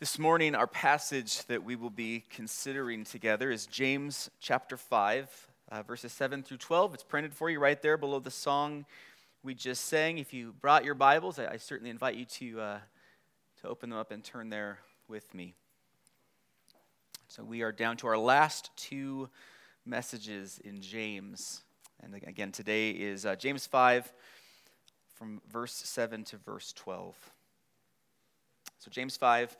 This morning, our passage that we will be considering together is James chapter 5, uh, verses 7 through 12. It's printed for you right there below the song we just sang. If you brought your Bibles, I, I certainly invite you to, uh, to open them up and turn there with me. So we are down to our last two messages in James. And again, today is uh, James 5 from verse 7 to verse 12. So, James 5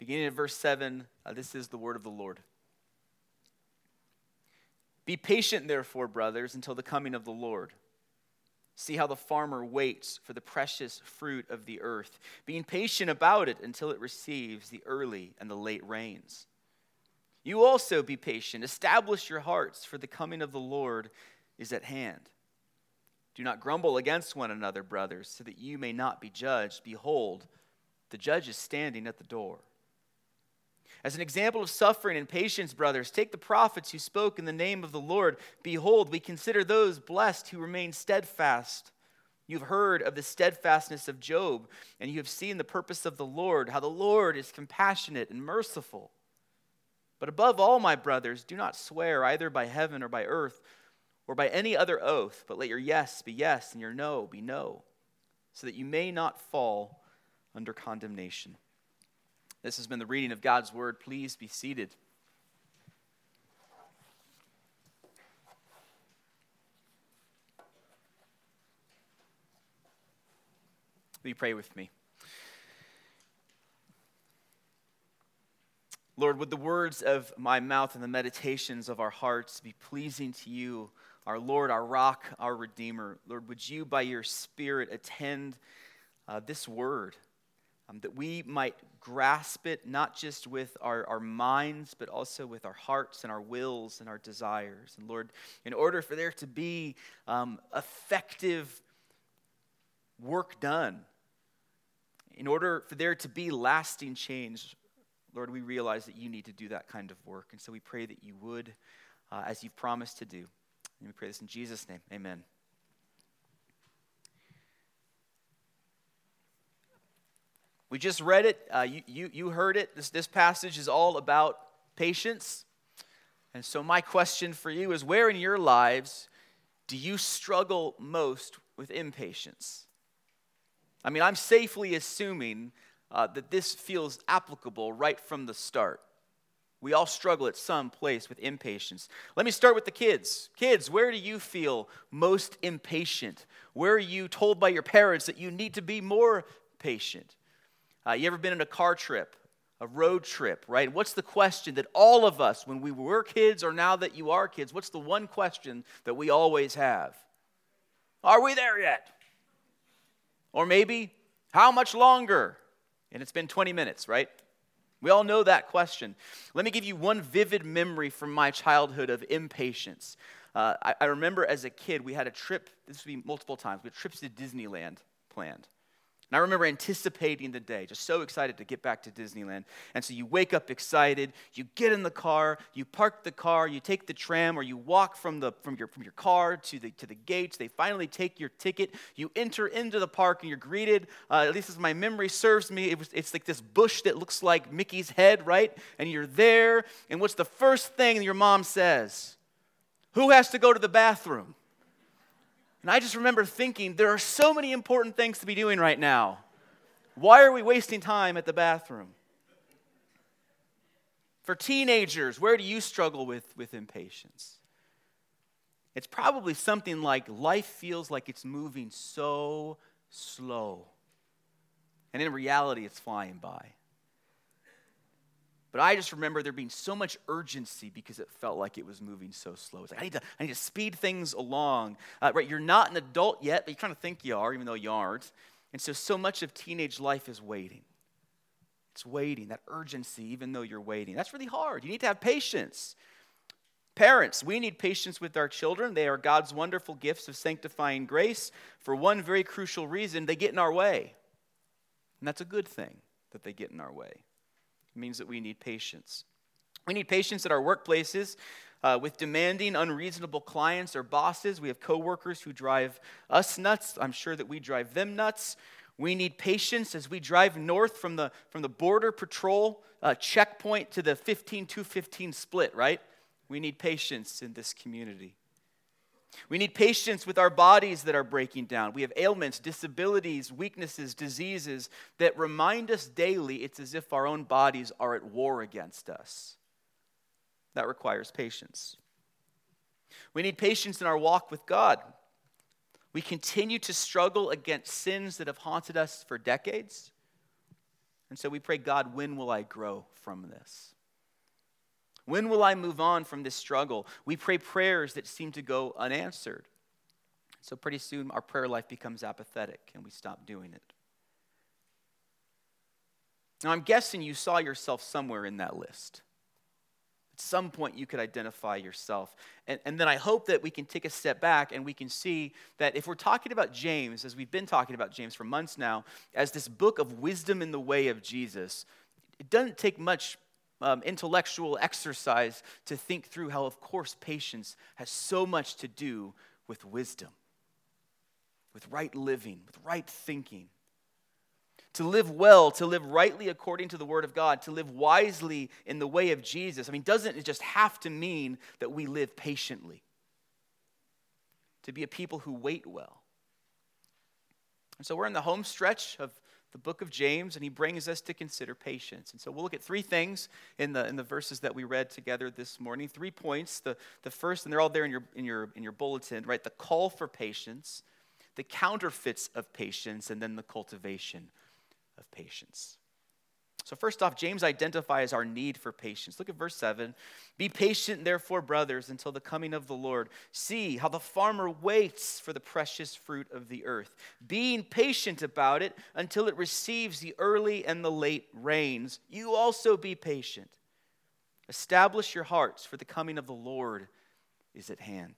Beginning at verse 7, uh, this is the word of the Lord. Be patient, therefore, brothers, until the coming of the Lord. See how the farmer waits for the precious fruit of the earth, being patient about it until it receives the early and the late rains. You also be patient. Establish your hearts, for the coming of the Lord is at hand. Do not grumble against one another, brothers, so that you may not be judged. Behold, the judge is standing at the door. As an example of suffering and patience, brothers, take the prophets who spoke in the name of the Lord. Behold, we consider those blessed who remain steadfast. You've heard of the steadfastness of Job, and you have seen the purpose of the Lord, how the Lord is compassionate and merciful. But above all, my brothers, do not swear either by heaven or by earth or by any other oath, but let your yes be yes and your no be no, so that you may not fall under condemnation. This has been the reading of God's word. Please be seated. Will you pray with me? Lord, would the words of my mouth and the meditations of our hearts be pleasing to you, our Lord, our rock, our Redeemer? Lord, would you, by your Spirit, attend uh, this word? Um, that we might grasp it not just with our, our minds, but also with our hearts and our wills and our desires. And Lord, in order for there to be um, effective work done, in order for there to be lasting change, Lord, we realize that you need to do that kind of work. And so we pray that you would, uh, as you've promised to do. And we pray this in Jesus' name. Amen. We just read it. Uh, you, you, you heard it. This, this passage is all about patience. And so, my question for you is where in your lives do you struggle most with impatience? I mean, I'm safely assuming uh, that this feels applicable right from the start. We all struggle at some place with impatience. Let me start with the kids. Kids, where do you feel most impatient? Where are you told by your parents that you need to be more patient? Uh, you ever been in a car trip, a road trip, right? What's the question that all of us, when we were kids or now that you are kids, what's the one question that we always have? Are we there yet? Or maybe, how much longer? And it's been 20 minutes, right? We all know that question. Let me give you one vivid memory from my childhood of impatience. Uh, I, I, remember as a kid, we had a trip, this would be multiple times, but trips to Disneyland planned. And I remember anticipating the day, just so excited to get back to Disneyland. And so you wake up excited, you get in the car, you park the car, you take the tram, or you walk from, the, from, your, from your car to the, to the gates. They finally take your ticket. You enter into the park and you're greeted, uh, at least as my memory serves me, it was, it's like this bush that looks like Mickey's head, right? And you're there, and what's the first thing your mom says? Who has to go to the bathroom? And I just remember thinking, there are so many important things to be doing right now. Why are we wasting time at the bathroom? For teenagers, where do you struggle with, with impatience? It's probably something like life feels like it's moving so slow. And in reality, it's flying by. But I just remember there being so much urgency because it felt like it was moving so slow. It's like, I need to, I need to speed things along. Uh, right, you're not an adult yet, but you're trying to think you are, even though you aren't. And so, so much of teenage life is waiting. It's waiting, that urgency, even though you're waiting. That's really hard. You need to have patience. Parents, we need patience with our children. They are God's wonderful gifts of sanctifying grace. For one very crucial reason, they get in our way. And that's a good thing that they get in our way. It means that we need patience. We need patience at our workplaces uh, with demanding, unreasonable clients or bosses. We have coworkers who drive us nuts. I'm sure that we drive them nuts. We need patience as we drive north from the, from the border patrol uh, checkpoint to the 15 215 split, right? We need patience in this community. We need patience with our bodies that are breaking down. We have ailments, disabilities, weaknesses, diseases that remind us daily it's as if our own bodies are at war against us. That requires patience. We need patience in our walk with God. We continue to struggle against sins that have haunted us for decades. And so we pray, God, when will I grow from this? When will I move on from this struggle? We pray prayers that seem to go unanswered. So pretty soon our prayer life becomes apathetic and we stop doing it. Now I'm guessing you saw yourself somewhere in that list. At some point you could identify yourself. And, and then I hope that we can take a step back and we can see that if we're talking about James, as we've been talking about James for months now, as this book of wisdom in the way of Jesus, it doesn't take much um, intellectual exercise to think through how, of course, patience has so much to do with wisdom, with right living, with right thinking. To live well, to live rightly according to the Word of God, to live wisely in the way of Jesus. I mean, doesn't it just have to mean that we live patiently? To be a people who wait well. And so we're in the home stretch of the book of James, and he brings us to consider patience. And so we'll look at three things in the, in the verses that we read together this morning. Three points. The, the first, and they're all there in your, in, your, in your bulletin, right? The call for patience, the counterfeits of patience, and then the cultivation of patience. So, first off, James identifies our need for patience. Look at verse 7. Be patient, therefore, brothers, until the coming of the Lord. See how the farmer waits for the precious fruit of the earth, being patient about it until it receives the early and the late rains. You also be patient. Establish your hearts, for the coming of the Lord is at hand.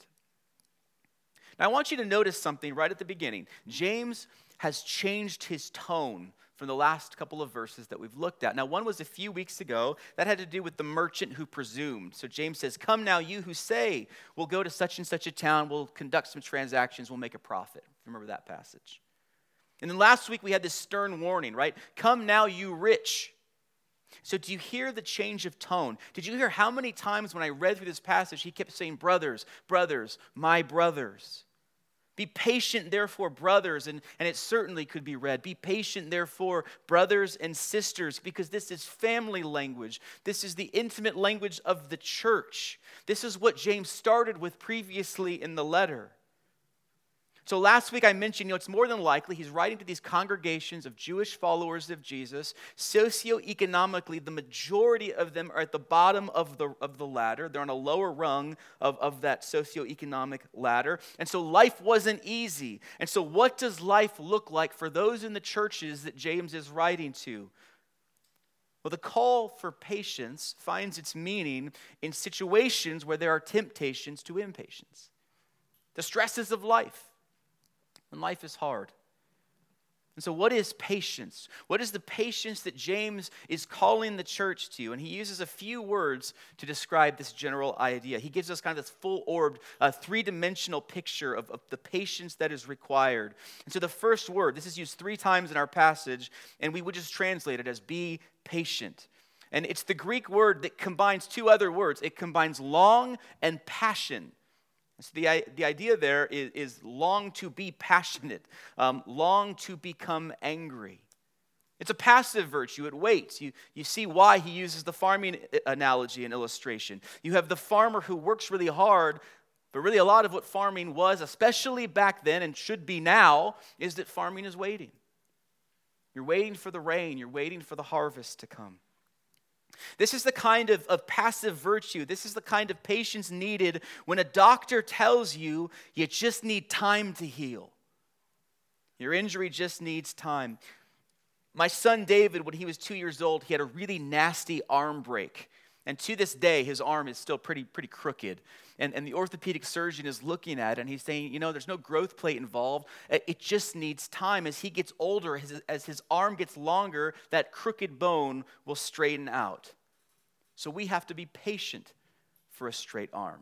Now, I want you to notice something right at the beginning. James has changed his tone from the last couple of verses that we've looked at. Now, one was a few weeks ago that had to do with the merchant who presumed. So James says, Come now, you who say, We'll go to such and such a town, we'll conduct some transactions, we'll make a profit. Remember that passage. And then last week we had this stern warning, right? Come now, you rich. So, do you hear the change of tone? Did you hear how many times when I read through this passage, he kept saying, Brothers, brothers, my brothers? Be patient, therefore, brothers, and, and it certainly could be read. Be patient, therefore, brothers and sisters, because this is family language. This is the intimate language of the church. This is what James started with previously in the letter. So last week I mentioned, you know, it's more than likely he's writing to these congregations of Jewish followers of Jesus. Socioeconomically, the majority of them are at the bottom of the, of the ladder. They're on a lower rung of, of that socioeconomic ladder. And so life wasn't easy. And so what does life look like for those in the churches that James is writing to? Well, the call for patience finds its meaning in situations where there are temptations to impatience. The stresses of life when life is hard. And so, what is patience? What is the patience that James is calling the church to? And he uses a few words to describe this general idea. He gives us kind of this full orbed, uh, three dimensional picture of, of the patience that is required. And so, the first word, this is used three times in our passage, and we would just translate it as be patient. And it's the Greek word that combines two other words it combines long and passion. So the, the idea there is, is long to be passionate, um, long to become angry. It's a passive virtue, it waits. You, you see why he uses the farming analogy and illustration. You have the farmer who works really hard, but really a lot of what farming was, especially back then and should be now, is that farming is waiting. You're waiting for the rain, you're waiting for the harvest to come. This is the kind of, of passive virtue. This is the kind of patience needed when a doctor tells you you just need time to heal. Your injury just needs time. My son David, when he was two years old, he had a really nasty arm break. And to this day, his arm is still pretty, pretty crooked. And, and the orthopedic surgeon is looking at it and he's saying, you know, there's no growth plate involved. Uh, it just needs time. As he gets older, as, as his arm gets longer, that crooked bone will straighten out. So we have to be patient for a straight arm.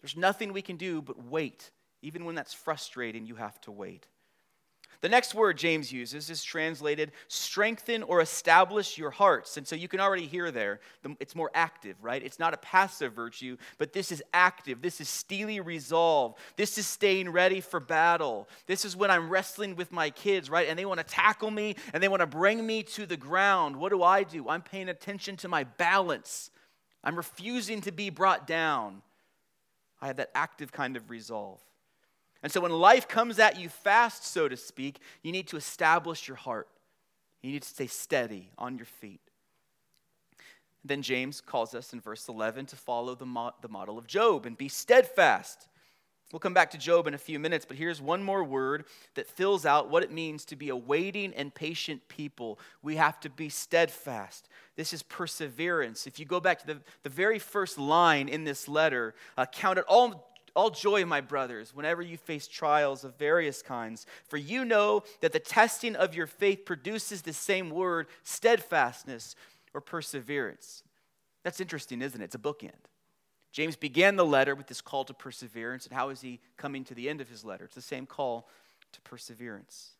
There's nothing we can do but wait. Even when that's frustrating, you have to wait. The next word James uses is translated strengthen or establish your hearts. And so you can already hear there, it's more active, right? It's not a passive virtue, but this is active. This is steely resolve. This is staying ready for battle. This is when I'm wrestling with my kids, right? And they want to tackle me and they want to bring me to the ground. What do I do? I'm paying attention to my balance. I'm refusing to be brought down. I have that active kind of resolve. And so when life comes at you fast, so to speak, you need to establish your heart. You need to stay steady on your feet. Then James calls us in verse 11 to follow the, mo- the model of Job and be steadfast. We'll come back to Job in a few minutes, but here's one more word that fills out what it means to be a waiting and patient people. We have to be steadfast. This is perseverance. If you go back to the, the very first line in this letter, uh, count it all all joy, my brothers, whenever you face trials of various kinds, for you know that the testing of your faith produces the same word, steadfastness or perseverance. That's interesting, isn't it? It's a bookend. James began the letter with this call to perseverance, and how is he coming to the end of his letter? It's the same call to perseverance.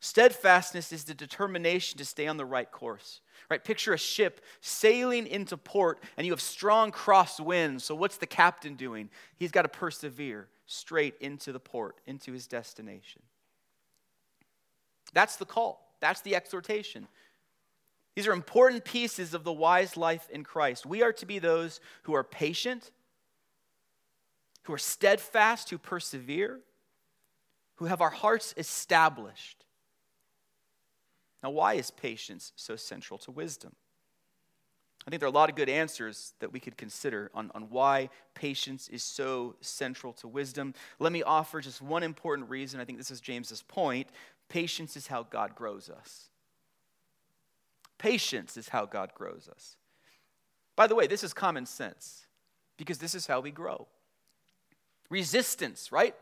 Steadfastness is the determination to stay on the right course. Right? Picture a ship sailing into port and you have strong cross winds. So what's the captain doing? He's got to persevere straight into the port, into his destination. That's the call. That's the exhortation. These are important pieces of the wise life in Christ. We are to be those who are patient, who are steadfast, who persevere, who have our hearts established now, why is patience so central to wisdom? I think there are a lot of good answers that we could consider on, on why patience is so central to wisdom. Let me offer just one important reason. I think this is James's point. Patience is how God grows us. Patience is how God grows us. By the way, this is common sense because this is how we grow. Resistance, right?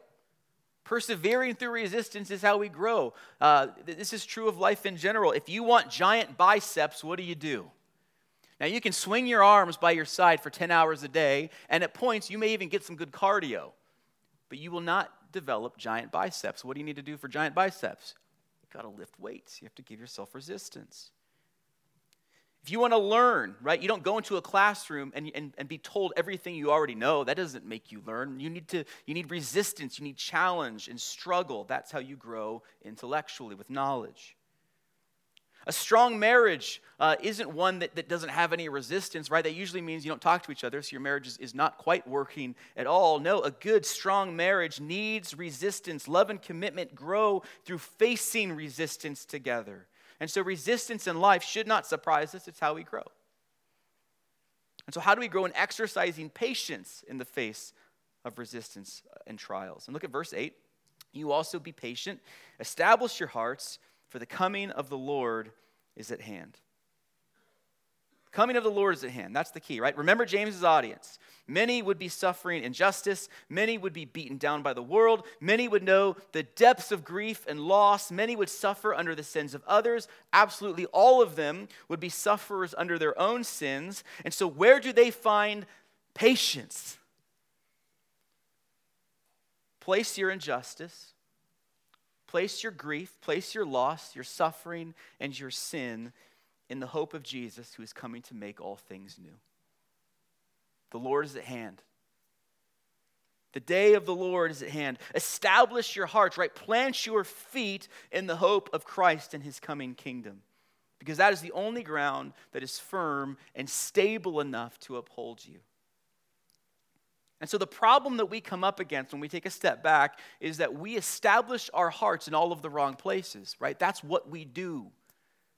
Persevering through resistance is how we grow. Uh, this is true of life in general. If you want giant biceps, what do you do? Now, you can swing your arms by your side for 10 hours a day, and at points, you may even get some good cardio, but you will not develop giant biceps. What do you need to do for giant biceps? You've got to lift weights, you have to give yourself resistance. If you want to learn, right, you don't go into a classroom and, and, and be told everything you already know. That doesn't make you learn. You need, to, you need resistance, you need challenge and struggle. That's how you grow intellectually with knowledge. A strong marriage uh, isn't one that, that doesn't have any resistance, right? That usually means you don't talk to each other, so your marriage is, is not quite working at all. No, a good, strong marriage needs resistance. Love and commitment grow through facing resistance together. And so resistance in life should not surprise us, it's how we grow. And so, how do we grow in exercising patience in the face of resistance and trials? And look at verse 8. You also be patient, establish your hearts, for the coming of the Lord is at hand. Coming of the Lord is at hand. That's the key, right? Remember James's audience. Many would be suffering injustice. Many would be beaten down by the world. Many would know the depths of grief and loss. Many would suffer under the sins of others. Absolutely all of them would be sufferers under their own sins. And so, where do they find patience? Place your injustice, place your grief, place your loss, your suffering, and your sin in the hope of Jesus who is coming to make all things new. The Lord is at hand. The day of the Lord is at hand. Establish your hearts, right? Plant your feet in the hope of Christ and his coming kingdom. Because that is the only ground that is firm and stable enough to uphold you. And so, the problem that we come up against when we take a step back is that we establish our hearts in all of the wrong places, right? That's what we do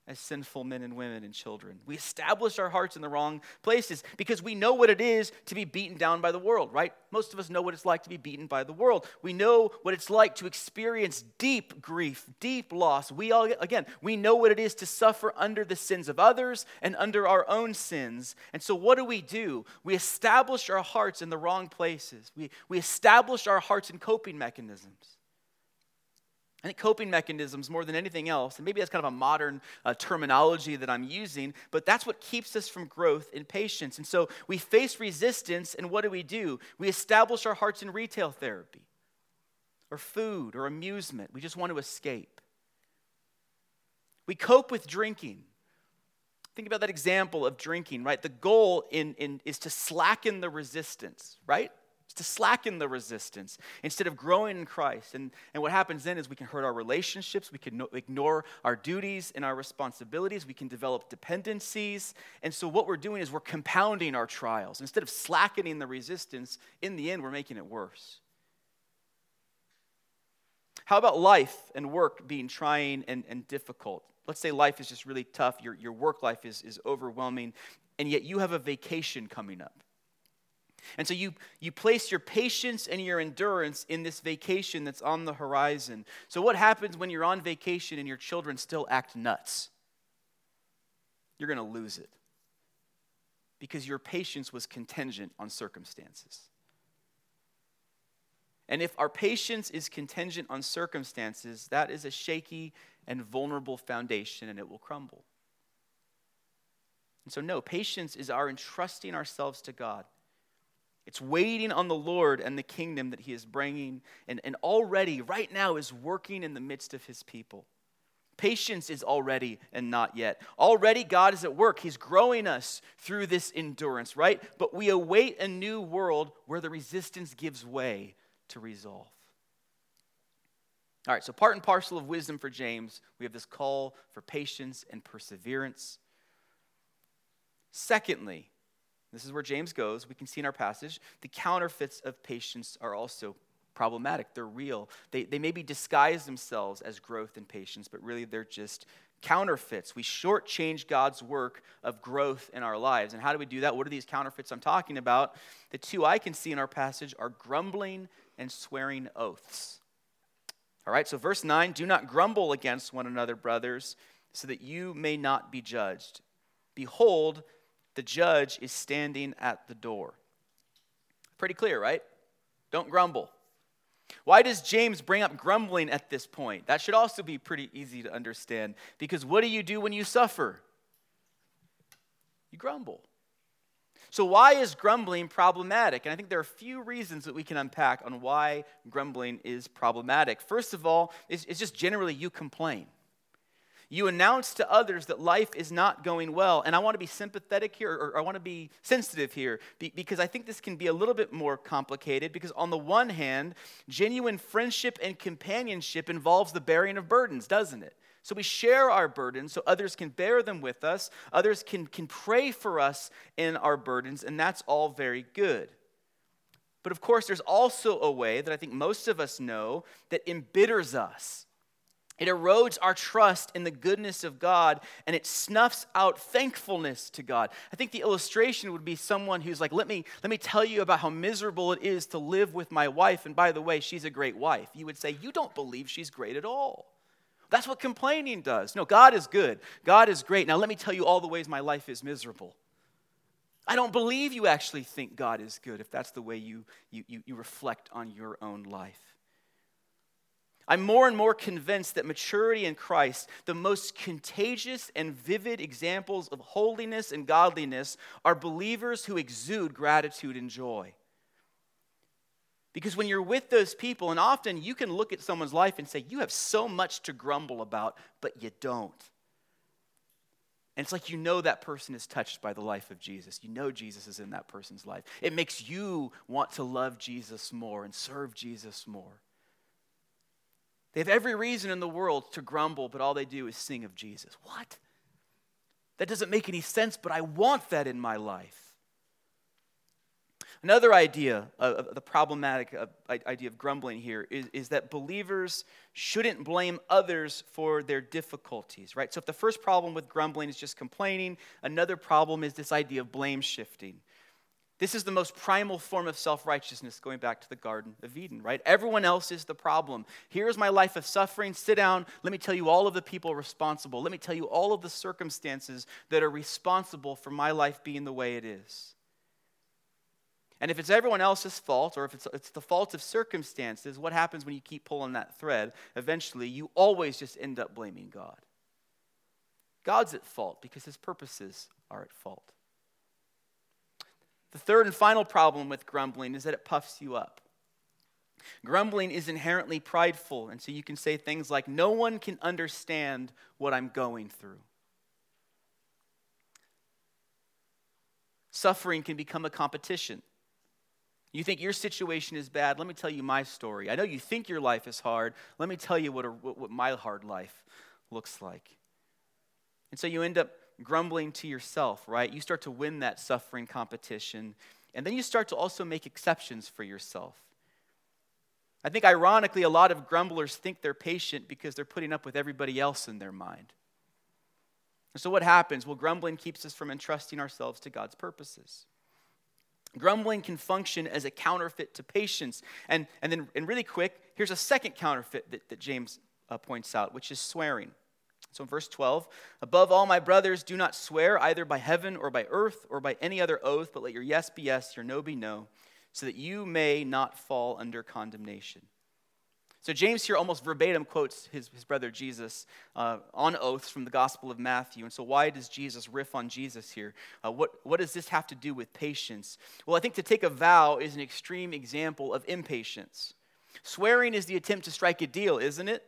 as sinful men and women and children. We establish our hearts in the wrong places because we know what it is to be beaten down by the world, right? Most of us know what it's like to be beaten by the world. We know what it's like to experience deep grief, deep loss. We all, again, we know what it is to suffer under the sins of others and under our own sins. And so, what do we do? We establish our hearts in the wrong places. We, we establish our hearts in coping mechanisms. I think coping mechanisms, more than anything else, and maybe that's kind of a modern uh, terminology that I'm using, but that's what keeps us from growth in patience. And so we face resistance, and what do we do? We establish our hearts in retail therapy. or food or amusement. We just want to escape. We cope with drinking. Think about that example of drinking, right? The goal in, in, is to slacken the resistance, right? To slacken the resistance instead of growing in Christ. And, and what happens then is we can hurt our relationships, we can no, ignore our duties and our responsibilities, we can develop dependencies. And so what we're doing is we're compounding our trials. Instead of slackening the resistance, in the end, we're making it worse. How about life and work being trying and, and difficult? Let's say life is just really tough, your, your work life is, is overwhelming, and yet you have a vacation coming up. And so you, you place your patience and your endurance in this vacation that's on the horizon. So, what happens when you're on vacation and your children still act nuts? You're going to lose it because your patience was contingent on circumstances. And if our patience is contingent on circumstances, that is a shaky and vulnerable foundation and it will crumble. And so, no, patience is our entrusting ourselves to God. It's waiting on the Lord and the kingdom that He is bringing, and, and already, right now, is working in the midst of His people. Patience is already and not yet. Already, God is at work. He's growing us through this endurance, right? But we await a new world where the resistance gives way to resolve. All right, so part and parcel of wisdom for James, we have this call for patience and perseverance. Secondly, this is where James goes. We can see in our passage the counterfeits of patience are also problematic. They're real. They, they maybe disguise themselves as growth and patience, but really they're just counterfeits. We shortchange God's work of growth in our lives. And how do we do that? What are these counterfeits I'm talking about? The two I can see in our passage are grumbling and swearing oaths. All right, so verse 9 do not grumble against one another, brothers, so that you may not be judged. Behold, the judge is standing at the door. Pretty clear, right? Don't grumble. Why does James bring up grumbling at this point? That should also be pretty easy to understand because what do you do when you suffer? You grumble. So, why is grumbling problematic? And I think there are a few reasons that we can unpack on why grumbling is problematic. First of all, it's, it's just generally you complain. You announce to others that life is not going well. And I want to be sympathetic here, or I want to be sensitive here, because I think this can be a little bit more complicated. Because, on the one hand, genuine friendship and companionship involves the bearing of burdens, doesn't it? So we share our burdens so others can bear them with us, others can, can pray for us in our burdens, and that's all very good. But of course, there's also a way that I think most of us know that embitters us. It erodes our trust in the goodness of God and it snuffs out thankfulness to God. I think the illustration would be someone who's like, let me, let me tell you about how miserable it is to live with my wife. And by the way, she's a great wife. You would say, You don't believe she's great at all. That's what complaining does. No, God is good. God is great. Now, let me tell you all the ways my life is miserable. I don't believe you actually think God is good if that's the way you, you, you, you reflect on your own life. I'm more and more convinced that maturity in Christ, the most contagious and vivid examples of holiness and godliness, are believers who exude gratitude and joy. Because when you're with those people, and often you can look at someone's life and say, You have so much to grumble about, but you don't. And it's like you know that person is touched by the life of Jesus. You know Jesus is in that person's life. It makes you want to love Jesus more and serve Jesus more. They have every reason in the world to grumble, but all they do is sing of Jesus. What? That doesn't make any sense, but I want that in my life. Another idea, of the problematic uh, idea of grumbling here, is, is that believers shouldn't blame others for their difficulties, right? So if the first problem with grumbling is just complaining, another problem is this idea of blame shifting. This is the most primal form of self righteousness, going back to the Garden of Eden, right? Everyone else is the problem. Here's my life of suffering. Sit down. Let me tell you all of the people responsible. Let me tell you all of the circumstances that are responsible for my life being the way it is. And if it's everyone else's fault, or if it's, it's the fault of circumstances, what happens when you keep pulling that thread? Eventually, you always just end up blaming God. God's at fault because his purposes are at fault. The third and final problem with grumbling is that it puffs you up. Grumbling is inherently prideful, and so you can say things like, No one can understand what I'm going through. Suffering can become a competition. You think your situation is bad? Let me tell you my story. I know you think your life is hard. Let me tell you what, a, what my hard life looks like. And so you end up grumbling to yourself, right? You start to win that suffering competition, and then you start to also make exceptions for yourself. I think, ironically, a lot of grumblers think they're patient because they're putting up with everybody else in their mind. And so, what happens? Well, grumbling keeps us from entrusting ourselves to God's purposes. Grumbling can function as a counterfeit to patience. And, and then, and really quick, here's a second counterfeit that, that James uh, points out, which is swearing. So in verse 12, above all, my brothers, do not swear either by heaven or by earth or by any other oath, but let your yes be yes, your no be no, so that you may not fall under condemnation. So James here almost verbatim quotes his, his brother Jesus uh, on oaths from the Gospel of Matthew. And so why does Jesus riff on Jesus here? Uh, what, what does this have to do with patience? Well, I think to take a vow is an extreme example of impatience. Swearing is the attempt to strike a deal, isn't it?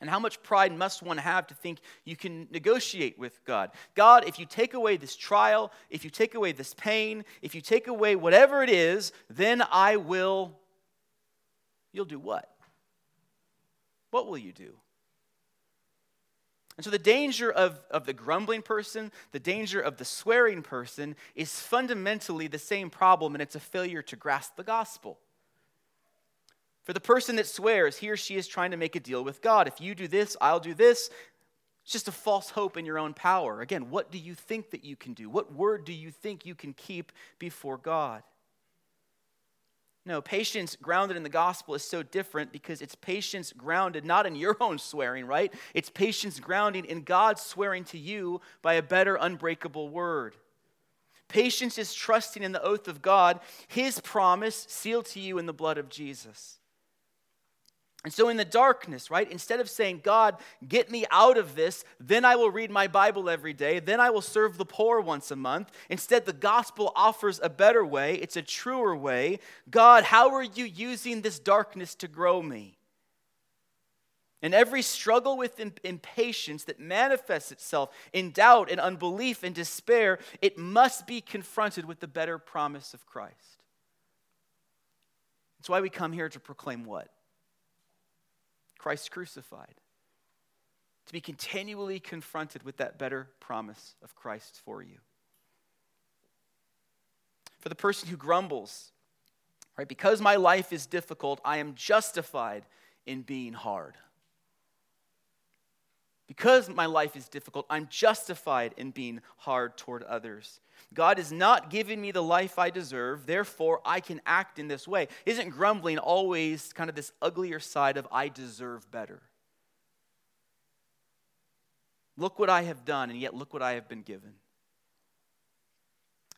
And how much pride must one have to think you can negotiate with God? God, if you take away this trial, if you take away this pain, if you take away whatever it is, then I will. You'll do what? what will you do? And so, the danger of, of the grumbling person, the danger of the swearing person, is fundamentally the same problem, and it's a failure to grasp the gospel. For the person that swears, he or she is trying to make a deal with God. If you do this, I'll do this. It's just a false hope in your own power. Again, what do you think that you can do? What word do you think you can keep before God? No, patience grounded in the gospel is so different because it's patience grounded not in your own swearing, right? It's patience grounding in God swearing to you by a better, unbreakable word. Patience is trusting in the oath of God, his promise sealed to you in the blood of Jesus. And so, in the darkness, right, instead of saying, God, get me out of this, then I will read my Bible every day, then I will serve the poor once a month, instead, the gospel offers a better way. It's a truer way. God, how are you using this darkness to grow me? And every struggle with impatience that manifests itself in doubt and unbelief and despair, it must be confronted with the better promise of Christ. That's why we come here to proclaim what? Christ crucified. To be continually confronted with that better promise of Christ for you. For the person who grumbles, right, because my life is difficult, I am justified in being hard. Because my life is difficult, I'm justified in being hard toward others. God is not giving me the life I deserve, therefore I can act in this way. Isn't grumbling always kind of this uglier side of I deserve better? Look what I have done, and yet look what I have been given.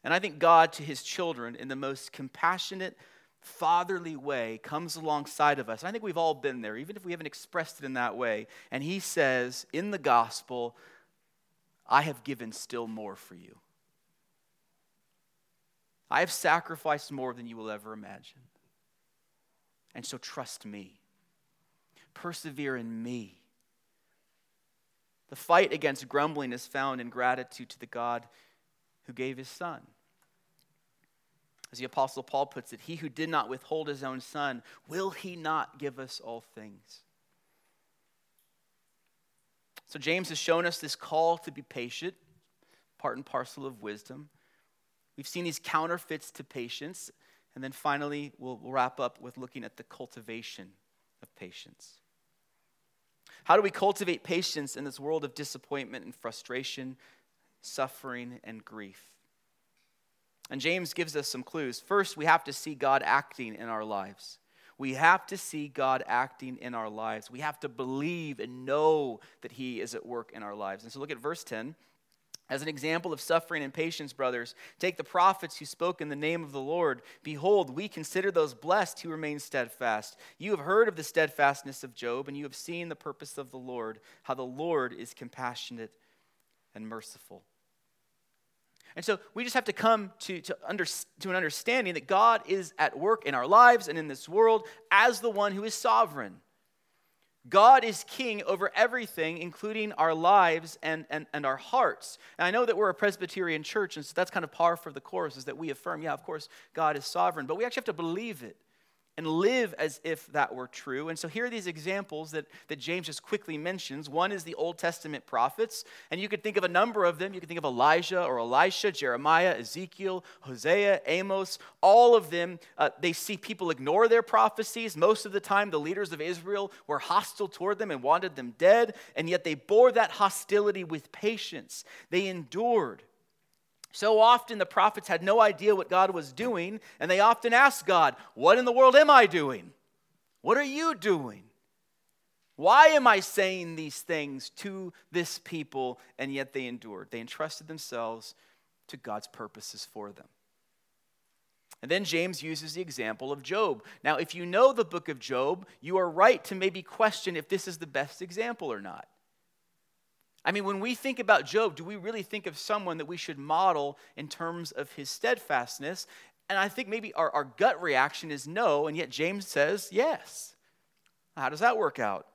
And I think God, to his children, in the most compassionate, fatherly way, comes alongside of us. I think we've all been there, even if we haven't expressed it in that way. And he says in the gospel, I have given still more for you. I have sacrificed more than you will ever imagine. And so trust me. Persevere in me. The fight against grumbling is found in gratitude to the God who gave his son. As the Apostle Paul puts it, he who did not withhold his own son, will he not give us all things? So, James has shown us this call to be patient, part and parcel of wisdom. We've seen these counterfeits to patience. And then finally, we'll, wrap up with looking at the cultivation of patience. How do we cultivate patience in this world of disappointment and frustration, suffering, and grief? And James gives us some clues. First, we have to see God acting in our lives. We have to see God acting in our lives. We have to believe and know that He is at work in our lives. And so look at verse 10. As an example of suffering and patience, brothers, take the prophets who spoke in the name of the Lord. Behold, we consider those blessed who remain steadfast. You have heard of the steadfastness of Job, and you have seen the purpose of the Lord, how the Lord is compassionate and merciful. And so we just have to come to, to, under, to an understanding that God is at work in our lives and in this world as the one who is sovereign. God is king over everything, including our lives and, and, and our hearts. And I know that we're a Presbyterian church, and so that's kind of par for the course, is that we affirm, yeah, of course, God is sovereign, but we actually have to believe it and live as if that were true. And so here are these examples that, that James just quickly mentions. One is the Old Testament prophets, and you could think of a number of them. You could think of Elijah or Elisha, Jeremiah, Ezekiel, Hosea, Amos. All of them, uh, they see people ignore their prophecies. Most of the time, the leaders of Israel were hostile toward them and wanted them dead, and yet they bore that hostility with patience. They endured. So often the prophets had no idea what God was doing, and they often asked God, What in the world am I doing? What are you doing? Why am I saying these things to this people? And yet they endured. They entrusted themselves to God's purposes for them. And then James uses the example of Job. Now, if you know the book of Job, you are right to maybe question if this is the best example or not. I mean, when we think about Job, do we really think of someone that we should model in terms of his steadfastness? And I think maybe our, our gut reaction is no, and yet James says yes. How does that work out?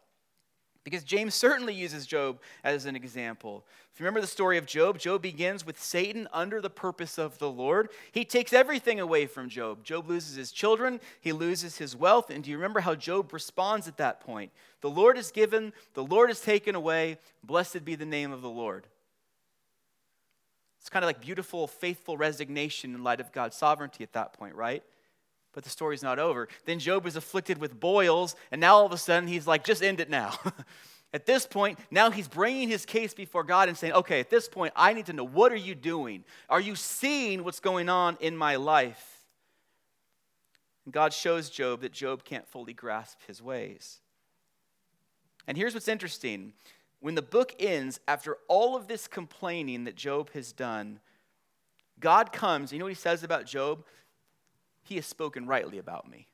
Because James certainly uses Job as an example. If you remember the story of Job, Job begins with Satan under the purpose of the Lord. He takes everything away from Job. Job loses his children, he loses his wealth. And do you remember how Job responds at that point? The Lord is given, the Lord is taken away. Blessed be the name of the Lord. It's kind of like beautiful, faithful resignation in light of God's sovereignty at that point, right? But the story's not over. Then Job is afflicted with boils, and now all of a sudden he's like, just end it now. at this point, now he's bringing his case before God and saying, okay, at this point, I need to know what are you doing? Are you seeing what's going on in my life? And God shows Job that Job can't fully grasp his ways. And here's what's interesting when the book ends, after all of this complaining that Job has done, God comes, you know what he says about Job? He has spoken rightly about me.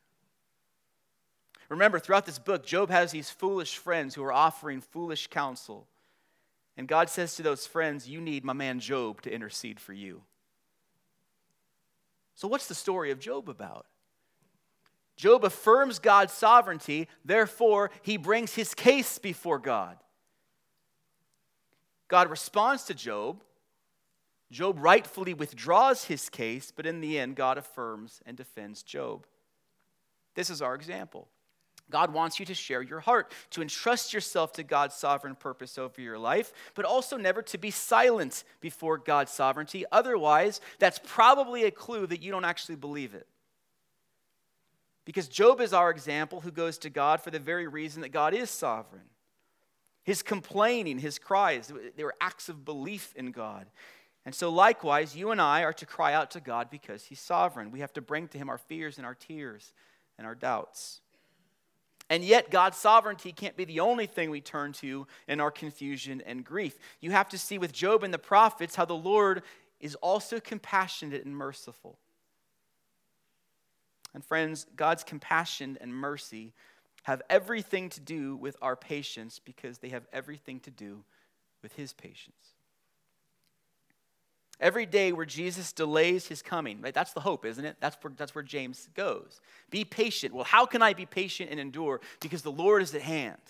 Remember, throughout this book, Job has these foolish friends who are offering foolish counsel. And God says to those friends, You need my man Job to intercede for you. So, what's the story of Job about? Job affirms God's sovereignty, therefore, he brings his case before God. God responds to Job Job rightfully withdraws his case, but in the end, God affirms and defends Job. This is our example. God wants you to share your heart, to entrust yourself to God's sovereign purpose over your life, but also never to be silent before God's sovereignty. Otherwise, that's probably a clue that you don't actually believe it. Because Job is our example who goes to God for the very reason that God is sovereign. His complaining, his cries, they were acts of belief in God. And so, likewise, you and I are to cry out to God because He's sovereign. We have to bring to Him our fears and our tears and our doubts. And yet, God's sovereignty can't be the only thing we turn to in our confusion and grief. You have to see with Job and the prophets how the Lord is also compassionate and merciful. And, friends, God's compassion and mercy have everything to do with our patience because they have everything to do with His patience. Every day where Jesus delays his coming, right? That's the hope, isn't it? That's where, that's where James goes. Be patient. Well, how can I be patient and endure? Because the Lord is at hand.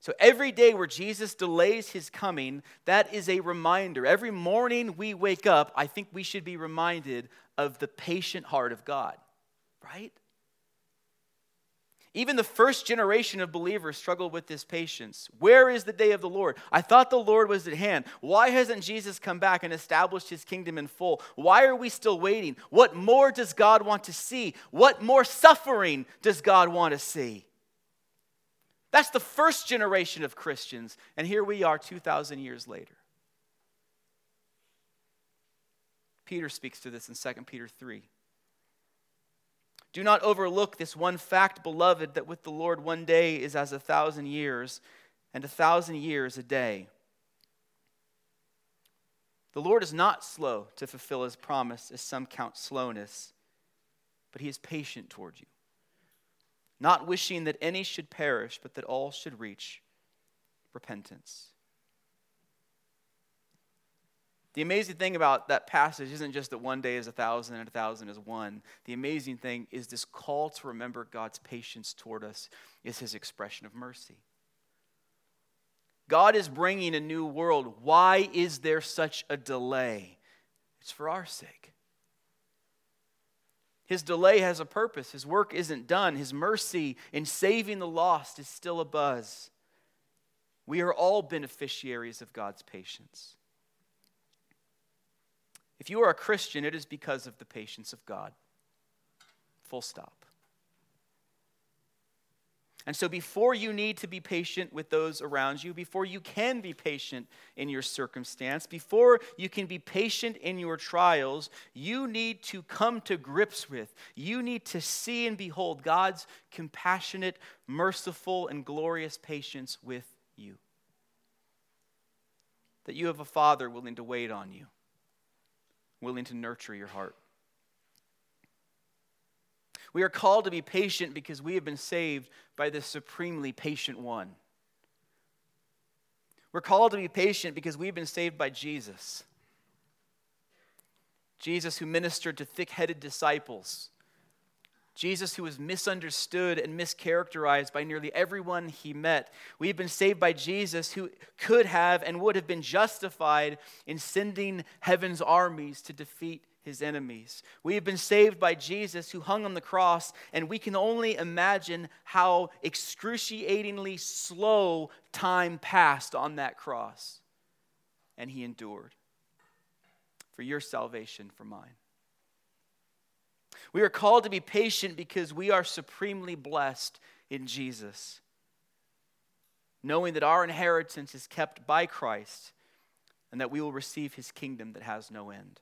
So every day where Jesus delays his coming, that is a reminder. Every morning we wake up, I think we should be reminded of the patient heart of God, right? Even the first generation of believers struggled with this patience. Where is the day of the Lord? I thought the Lord was at hand. Why hasn't Jesus come back and established his kingdom in full? Why are we still waiting? What more does God want to see? What more suffering does God want to see? That's the first generation of Christians, and here we are 2,000 years later. Peter speaks to this in 2 Peter 3. Do not overlook this one fact, beloved, that with the Lord one day is as a thousand years, and a thousand years a day. The Lord is not slow to fulfill his promise, as some count slowness, but he is patient toward you, not wishing that any should perish, but that all should reach repentance. The amazing thing about that passage isn't just that one day is a thousand and a thousand is one. The amazing thing is this call to remember God's patience toward us is his expression of mercy. God is bringing a new world. Why is there such a delay? It's for our sake. His delay has a purpose. His work isn't done. His mercy in saving the lost is still a buzz. We are all beneficiaries of God's patience. If you are a Christian, it is because of the patience of God. Full stop. And so, before you need to be patient with those around you, before you can be patient in your circumstance, before you can be patient in your trials, you need to come to grips with, you need to see and behold God's compassionate, merciful, and glorious patience with you. That you have a Father willing to wait on you, willing to nurture your heart. We are called to be patient because we have been saved by the supremely patient one. We're called to be patient because we've been saved by Jesus. Jesus, who ministered to thick headed disciples. Jesus, who was misunderstood and mischaracterized by nearly everyone he met. We've been saved by Jesus, who could have and would have been justified in sending heaven's armies to defeat his enemies. We have been saved by Jesus who hung on the cross, and we can only imagine how excruciatingly slow time passed on that cross. And he endured for your salvation, for mine. We are called to be patient because we are supremely blessed in Jesus, knowing that our inheritance is kept by Christ and that we will receive his kingdom that has no end.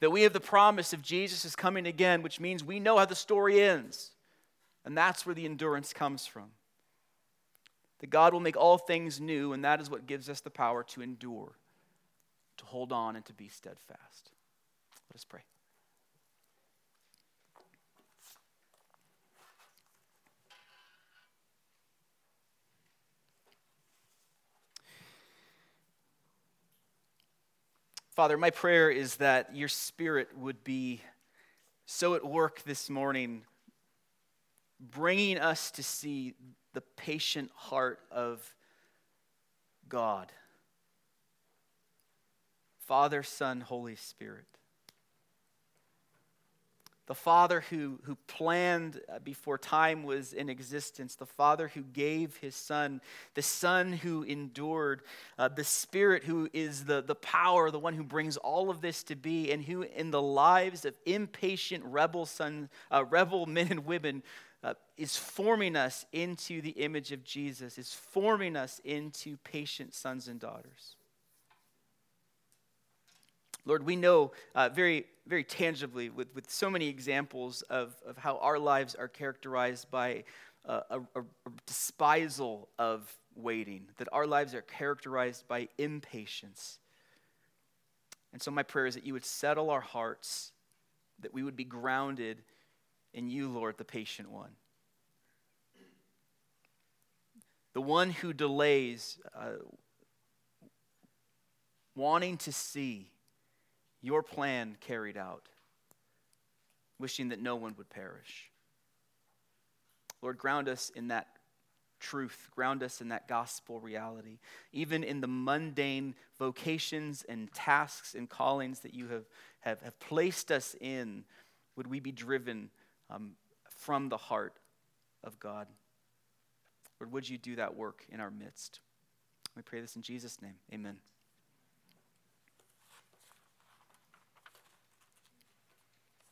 That we have the promise of Jesus is coming again, which means we know how the story ends. And that's where the endurance comes from. That God will make all things new, and that is what gives us the power to endure, to hold on, and to be steadfast. Let us pray. Father, my prayer is that your spirit would be so at work this morning, bringing us to see the patient heart of God. Father, Son, Holy Spirit the Father who, who planned uh, before time was in existence, the Father who gave his Son, the Son who endured, uh, the Spirit who is the, the power, the one who brings all of this to be, and who, in the lives of impatient rebel, son, uh, rebel men and women, uh, is forming us into the image of Jesus, is forming us into patient sons and daughters. Lord, we know uh, very, very tangibly with, with so many examples of, of how our lives are characterized by uh, a, a, despisal of waiting, that our lives are characterized by impatience. And so, my prayer is that you would settle our hearts, that we would be grounded in you, Lord, the patient one. The one who delays, uh, wanting to see your plan carried out, wishing that no one would perish. Lord, ground us in that truth, ground us in that gospel reality. Even in the mundane vocations and tasks and callings that you have, have, have placed us in, would we be driven um, from the heart of God? Lord, would you do that work in our midst? We pray this in Jesus' name. Amen.